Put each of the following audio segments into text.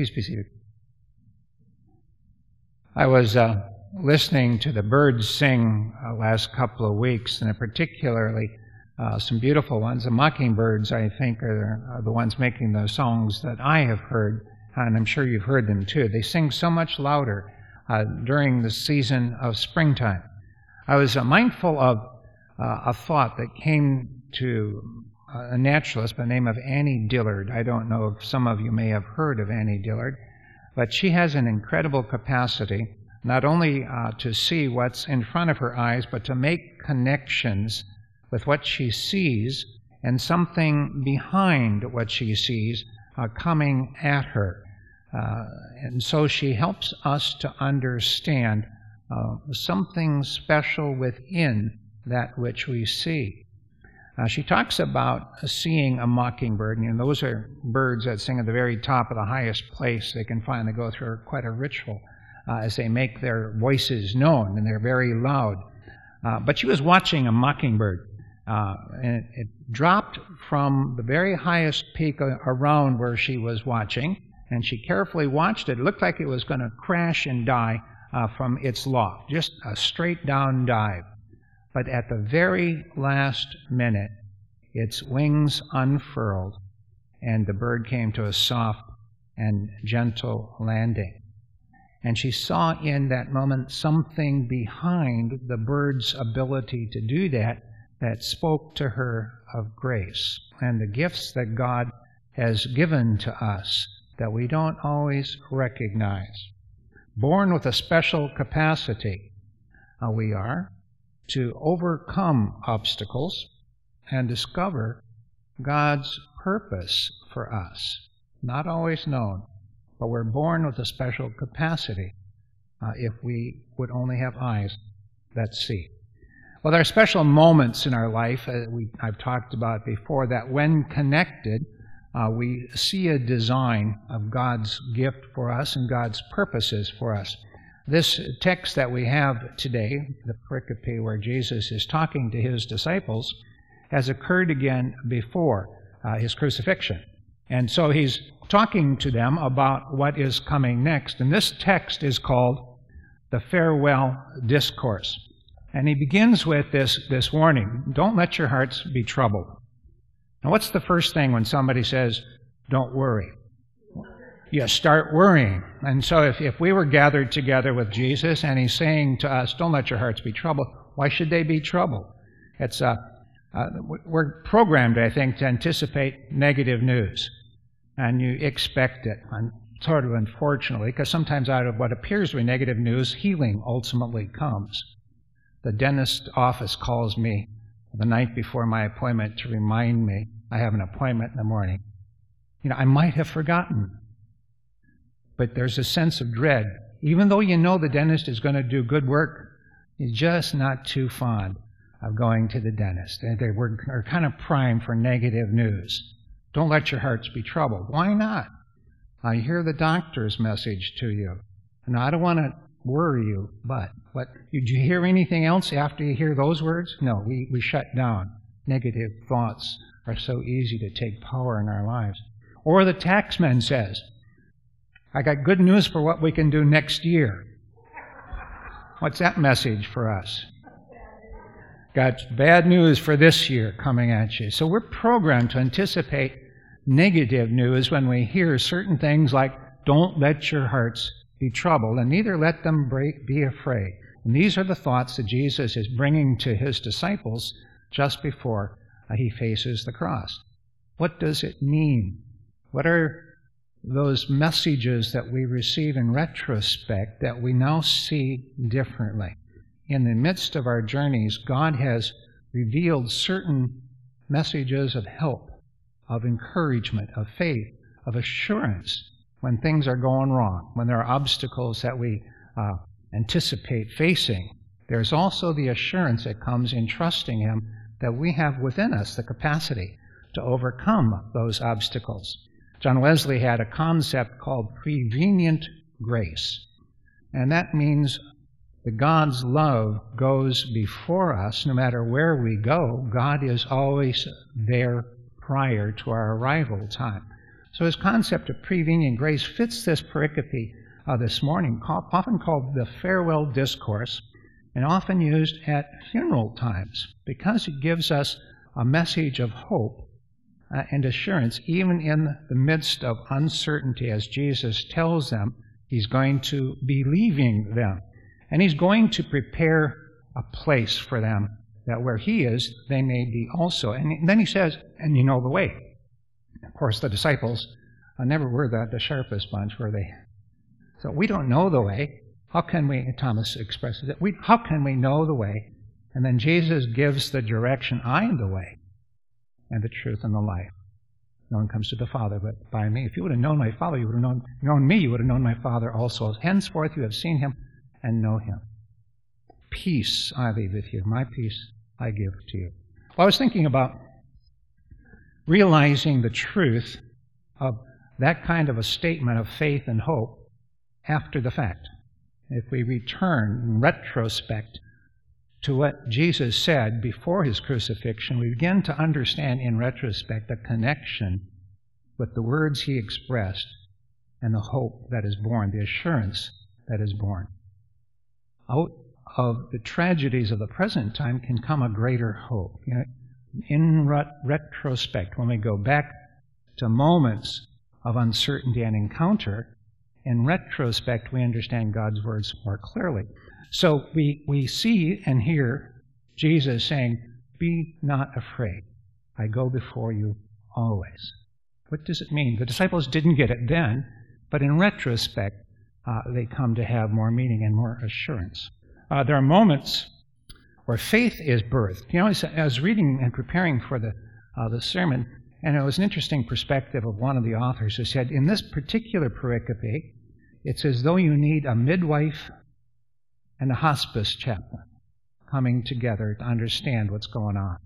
Please be seated. I was uh, listening to the birds sing uh, last couple of weeks, and particularly uh, some beautiful ones. The mockingbirds, I think, are, are, the ones making the songs that I have heard, and I'm sure you've heard them too. They sing so much louder uh, during the season of springtime. I was uh, mindful of uh, a thought that came to a naturalist by the name of Annie Dillard. I don't know if some of you may have heard of Annie Dillard, but she has an incredible capacity not only uh, to see what's in front of her eyes, but to make connections with what she sees and something behind what she sees uh, coming at her. Uh, and so she helps us to understand uh, something special within that which we see. Uh, she talks about seeing a mockingbird, and those are birds that sing at the very top of the highest place they can find. They go through quite a ritual uh, as they make their voices known, and they're very loud. Uh, but she was watching a mockingbird, uh, and it, it, dropped from the very highest peak around where she was watching, and she carefully watched it. It looked like it was going to crash and die uh, from its loft, just a straight down dive. But at the very last minute, its wings unfurled, and the bird came to a soft and gentle landing. And she saw in that moment something behind the bird's ability to do that that spoke to her of grace and the gifts that God has given to us that we don't always recognize. Born with a special capacity, uh, we are to overcome obstacles and discover God's purpose for us. Not always known, but we're born with a special capacity uh, if we would only have eyes that see. Well, there are special moments in our life, uh, we, I've talked about before, that when connected, uh, we see a design of God's gift for us and God's purposes for us. This text that we have today, the pericope where Jesus is talking to his disciples, has occurred again before uh, his crucifixion. And so he's talking to them about what is coming next. And this text is called the Farewell Discourse. And he begins with this, this warning don't let your hearts be troubled. Now, what's the first thing when somebody says, don't worry? You start worrying. And so, if, if we were gathered together with Jesus and he's saying to us, don't let your hearts be troubled, why should they be troubled? It's, uh, uh, we're programmed, I think, to anticipate negative news and you expect it. And sort of unfortunately, because sometimes out of what appears to be negative news, healing ultimately comes. The dentist office calls me the night before my appointment to remind me I have an appointment in the morning. You know, I might have forgotten. But there's a sense of dread. Even though you know the dentist is going to do good work, you're just not too fond of going to the dentist. They are kind of primed for negative news. Don't let your hearts be troubled. Why not? I hear the doctor's message to you. And I don't want to worry you, but did you hear anything else after you hear those words? No, we, we shut down. Negative thoughts are so easy to take power in our lives. Or the taxman says, I got good news for what we can do next year. What's that message for us? got bad news for this year coming at you. So we're programmed to anticipate negative news when we hear certain things like, don't let your hearts be troubled, and neither let them break, be afraid. And these are the thoughts that Jesus is bringing to his disciples just before he faces the cross. What does it mean? What are those messages that we receive in retrospect that we now see differently? in the midst of our journeys, God has revealed certain messages of help, of encouragement, of faith, of assurance when things are going wrong, when there are obstacles that we uh, anticipate facing. There's also the assurance that comes in trusting Him that we have within us the capacity to overcome those obstacles. John Wesley had a concept called prevenient grace, and that means that God's love goes before us no matter where we go. God is always there prior to our arrival time. So his concept of prevenient grace fits this pericope uh, this morning, often called the farewell discourse, and often used at funeral times because it gives us a message of hope uh, and assurance, even in the midst of uncertainty, as Jesus tells them he's going to be leaving them. And he's going to prepare a place for them that where he is, they may be also. And then he says, and you know the way. Of course, the disciples uh, never were the, the sharpest bunch, were they? So we don't know the way. How can we, Thomas expresses it, we, how can we know the way? And then Jesus gives the direction I am the way and the truth and the life. No one comes to the Father but by me. If you would have known my Father, you would have known, known me, you would have known my Father also. Henceforth you have seen him and know him. Peace I leave with you. My peace I give to you. Well, I was thinking about realizing the truth of that kind of a statement of faith and hope after the fact. If we return in retrospect to what Jesus said before his crucifixion, we begin to understand in retrospect the connection with the words he expressed and the hope that is born, the assurance that is born. Out of the tragedies of the present time can come a greater hope. You know, in retrospect, when we go back to moments of uncertainty and encounter, in retrospect, we understand God's words more clearly. So we, we see and hear Jesus saying, Be not afraid. I go before you always. What does it mean? The disciples didn't get it then, but in retrospect, uh, they come to have more meaning and more assurance. Uh, there are moments where faith is birthed. You know, I was reading and preparing for the, uh, the sermon, and it was an interesting perspective of one of the authors who said, in this particular pericope, it's as though you need a midwife and a hospice chaplain coming together to understand what's going on.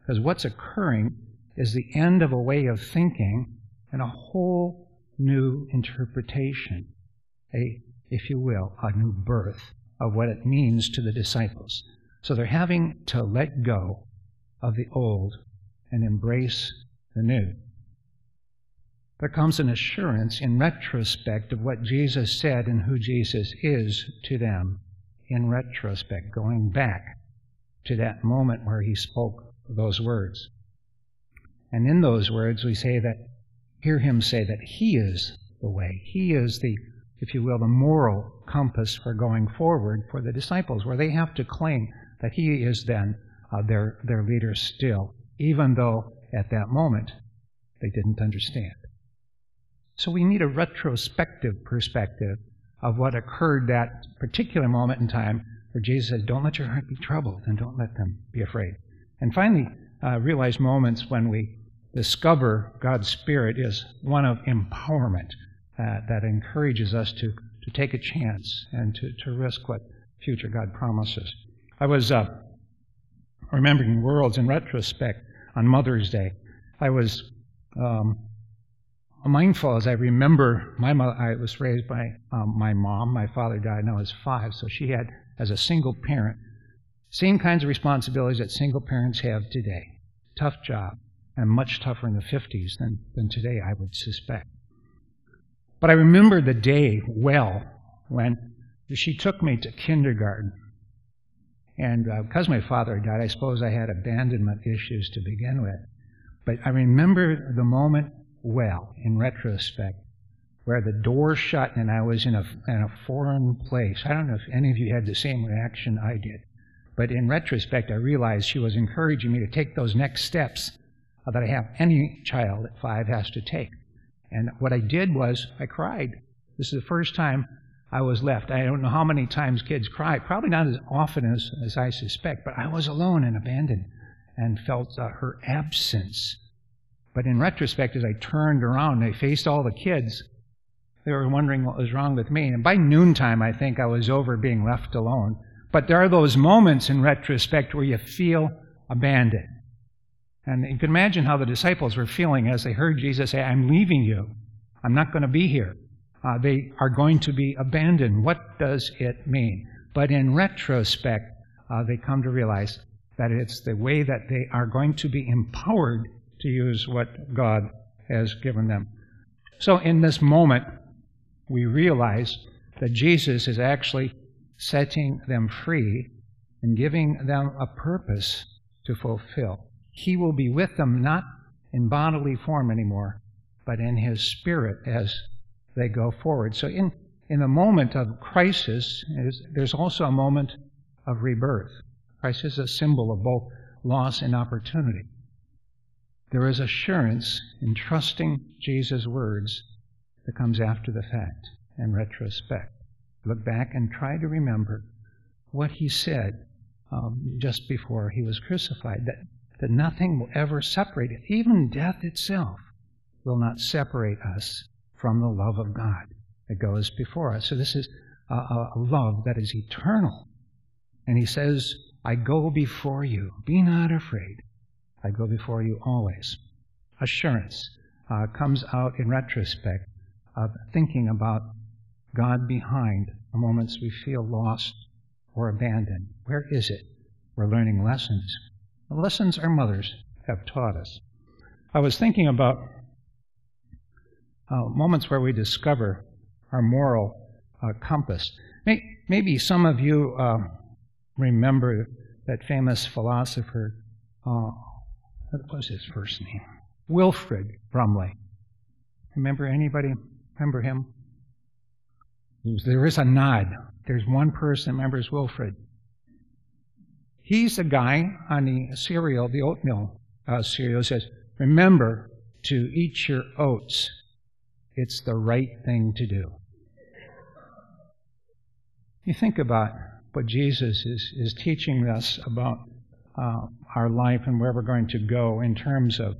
Because what's occurring is the end of a way of thinking and a whole new interpretation, a, if you will, a new birth of what it means to the disciples. So they're having to let go of the old and embrace the new. There comes an assurance in retrospect of what Jesus said and who Jesus is to them in retrospect, going back to that moment where he spoke those words. And in those words, we say that, hear him say that he is the way. He is the, if you will, the moral compass for going forward for the disciples, where they have to claim that he is then uh, their, their leader still, even though at that moment they didn't understand. So we need a retrospective perspective of what occurred that particular moment in time where Jesus says, Don't let your heart be troubled and don't let them be afraid. And finally, uh, realize moments when we discover God's Spirit is one of empowerment uh, that encourages us to, to take a chance and to, to risk what future God promises. I was uh, remembering worlds in retrospect on Mother's Day. I was um, mindful as I remember my mother, I was raised by um, my mom. My father died when I was five, so she had, as a single parent, same kinds of responsibilities that single parents have today. Tough job, and much tougher in the 50s than, than today, I would suspect. But I remember the day well when she took me to kindergarten. And uh, because my father died, I suppose I had abandonment issues to begin with. But I remember the moment well in retrospect, where the door shut and I was in a, in a foreign place. I don't know if any of you had the same reaction I did. But in retrospect, I realized she was encouraging me to take those next steps that I have any child at five has to take. And what I did was I cried. This is the first time I was left. I don't know how many times kids cry, probably not as often as, as I suspect, but I was alone and abandoned and felt uh, her absence but in retrospect, as I turned around and I faced all the kids, they were wondering what was wrong with me. And by noontime, I think I was over being left alone. But there are those moments in retrospect where you feel abandoned. And you can imagine how the disciples were feeling as they heard Jesus say, I'm leaving you. I'm not going to be here. Uh, they are going to be abandoned. What does it mean? But in retrospect, uh, they come to realize that it's the way that they are going to be empowered to use what God has given them. So in this moment, we realize that Jesus is actually setting them free and giving them a purpose to fulfill. He will be with them not in bodily form anymore, but in his spirit as they go forward. So in, in the moment of crisis, there's also a moment of rebirth. Christ is a symbol of both loss and opportunity. There is assurance in trusting Jesus' words that comes after the fact and retrospect. Look back and try to remember what he said um, just before he was crucified that, that nothing will ever separate. Even death itself will not separate us from the love of God that goes before us. So this is a, a love that is eternal. And he says, I go before you. Be not afraid. I go before you always. Assurance uh, comes out in retrospect of thinking about God behind the moments we feel lost or abandoned. Where is it? We're learning lessons. The lessons our mothers have taught us. I was thinking about uh, moments where we discover our moral uh, compass. Maybe some of you uh, remember that famous philosopher uh, what was his first name? Wilfred Brimley. Remember anybody? Remember him? There is a nod. There's one person that remembers Wilfred. He's the guy on the cereal, the oatmeal uh, cereal, says, Remember to eat your oats. It's the right thing to do. You think about what Jesus is, is teaching us about uh, our life and where we're going to go in terms of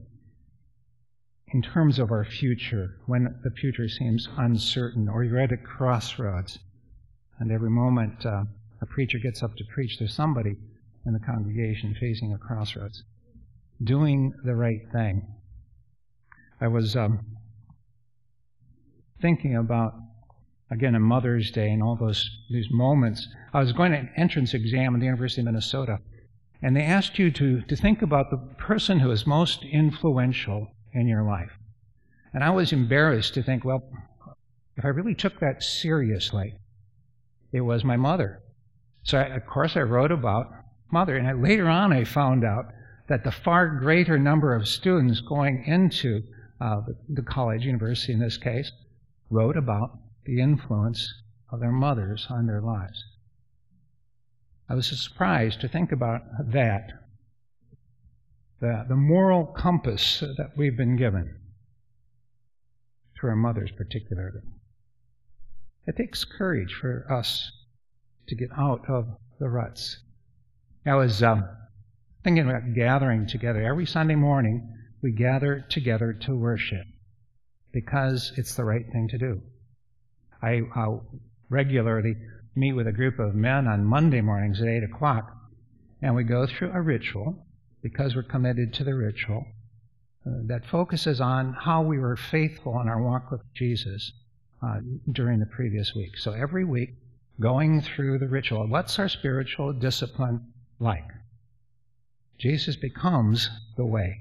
in terms of our future when the future seems uncertain or you're at a crossroads and every moment uh, a preacher gets up to preach there's somebody in the congregation facing a crossroads doing the right thing i was um, thinking about again a mother's day and all those these moments i was going to an entrance exam at the university of minnesota and they asked you to, to think about the person who is most influential in your life. And I was embarrassed to think, well, if I really took that seriously, it was my mother. So, I, of course, I wrote about mother. And I, later on, I found out that the far greater number of students going into uh, the, the college, university in this case, wrote about the influence of their mothers on their lives. I was surprised to think about that. The, the moral compass that we've been given, to our mothers particularly. It takes courage for us to get out of the ruts. I was um, thinking about gathering together. Every Sunday morning, we gather together to worship because it's the right thing to do. I regularly meet with a group of men on Monday mornings at 8 o'clock, and we go through a ritual because we're committed to the ritual uh, that focuses on how we were faithful in our walk with Jesus uh, during the previous week. So every week, going through the ritual, what's our spiritual discipline like? Jesus becomes the way.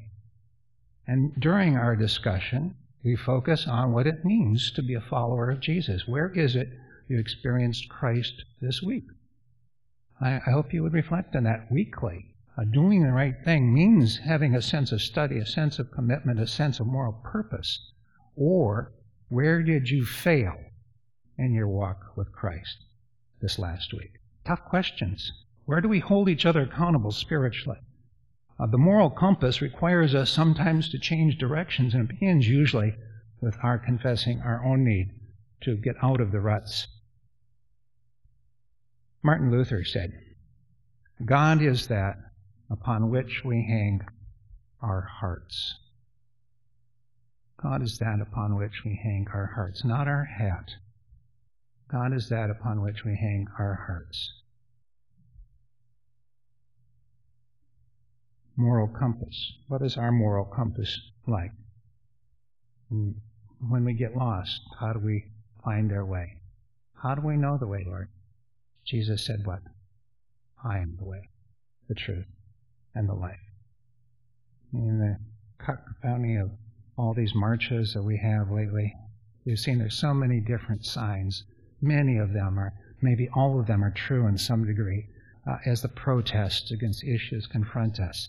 And during our discussion, we focus on what it means to be a follower of Jesus. Where is it you experienced Christ this week. I, I hope you would reflect on that weekly. Uh, doing the right thing means having a sense of study, a sense of commitment, a sense of moral purpose. Or where did you fail in your walk with Christ this last week? Tough questions. Where do we hold each other accountable spiritually? Uh, the moral compass requires us sometimes to change directions, and it begins usually with our confessing our own need to get out of the ruts Martin Luther said, God is that upon which we hang our hearts. God is that upon which we hang our hearts, not our hat. God is that upon which we hang our hearts. Moral compass. What is our moral compass like? When we get lost, how do we find our way? How do we know the way, Lord? Jesus said, What? I am the way, the truth, and the life. In the cacophony of all these marches that we have lately, We've seen there's so many different signs. Many of them are, maybe all of them are true in some degree, uh, as the protests against issues confront us.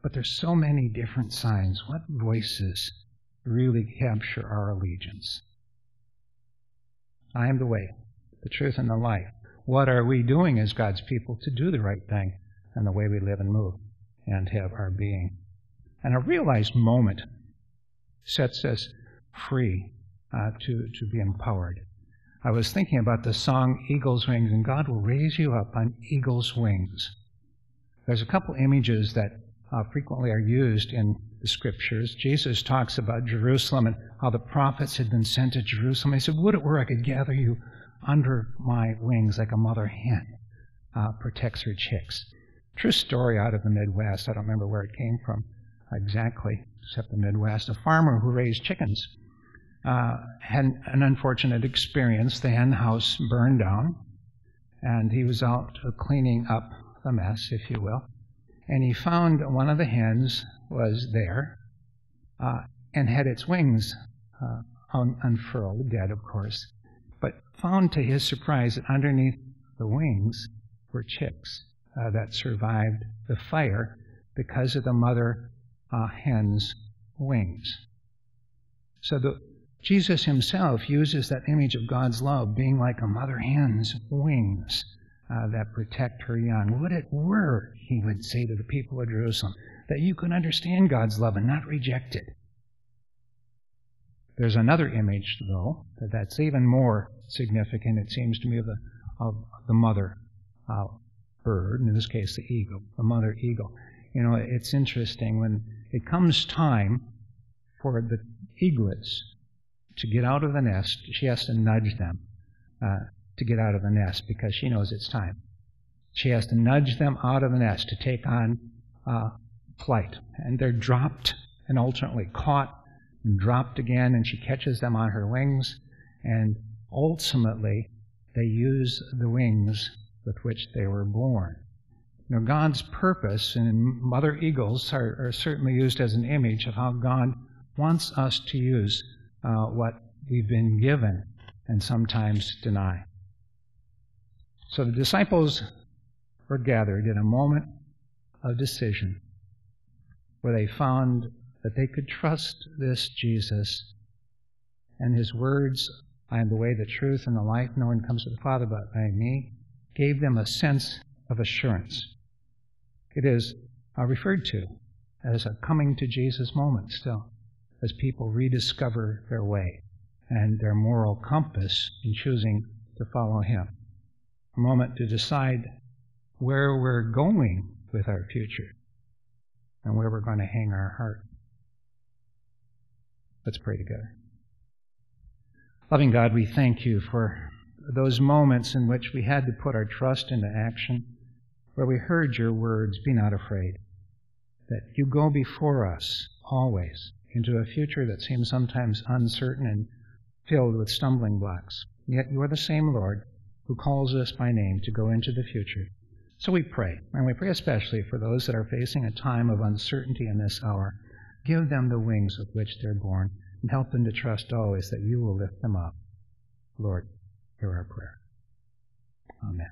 But there's so many different signs. What voices really capture our allegiance? I am the way, the truth, and the life. What are we doing as God's people to do the right thing and the way we live and move and have our being? And a realized moment sets us free uh, to, to be empowered. I was thinking about the song Eagle's Wings, and God will raise you up on eagle's wings. There's a couple images that uh, frequently are used in the scriptures. Jesus talks about Jerusalem and how the prophets had been sent to Jerusalem. He said, Would it were I could gather you under my wings like a mother hen uh, protects her chicks. True story out of the Midwest. I don't remember where it came from exactly, except the Midwest. A farmer who raised chickens uh, had an unfortunate experience. The hen house burned down, and he was out cleaning up the mess, if you will. And he found one of the hens was there uh, and had its wings uh, un- unfurled, dead, of course but found to his surprise that underneath the wings were chicks uh, that survived the fire because of the mother uh, hen's wings. So the, Jesus himself uses that image of God's love being like a mother hen's wings uh, that protect her young. Would it were, he would say to the people of Jerusalem, that you could understand God's love and not reject it. There's another image, though, that that's even more significant, it seems to me, of the, of the mother uh, bird, in this case the eagle, the mother eagle. You know, it's interesting when it comes time for the eaglets to get out of the nest, she has to nudge them uh, to get out of the nest because she knows it's time. She has to nudge them out of the nest to take on uh, flight. And they're dropped and ultimately caught and dropped again, and she catches them on her wings, and ultimately they use the wings with which they were born. Now, God's purpose, and mother eagles are, are certainly used as an image of how God wants us to use uh, what we've been given and sometimes deny. So the disciples were gathered in a moment of decision where they found that they could trust this Jesus and his words, I am the way, the truth, and the life. No one comes to the Father but by me, gave them a sense of assurance. It is uh, referred to as a coming to Jesus moment still, as people rediscover their way and their moral compass in choosing to follow Him. A moment to decide where we're going with our future and where we're going to hang our heart. Let's pray together. Loving God, we thank you for those moments in which we had to put our trust into action, where we heard your words, be not afraid, that you go before us always into a future that seems sometimes uncertain and filled with stumbling blocks. Yet you are the same Lord who calls us by name to go into the future. So we pray, and we pray especially for those that are facing a time of uncertainty in this hour. Give them the wings with which they're born, and help them to trust always that you will lift them up. Lord, hear our prayer. Amen.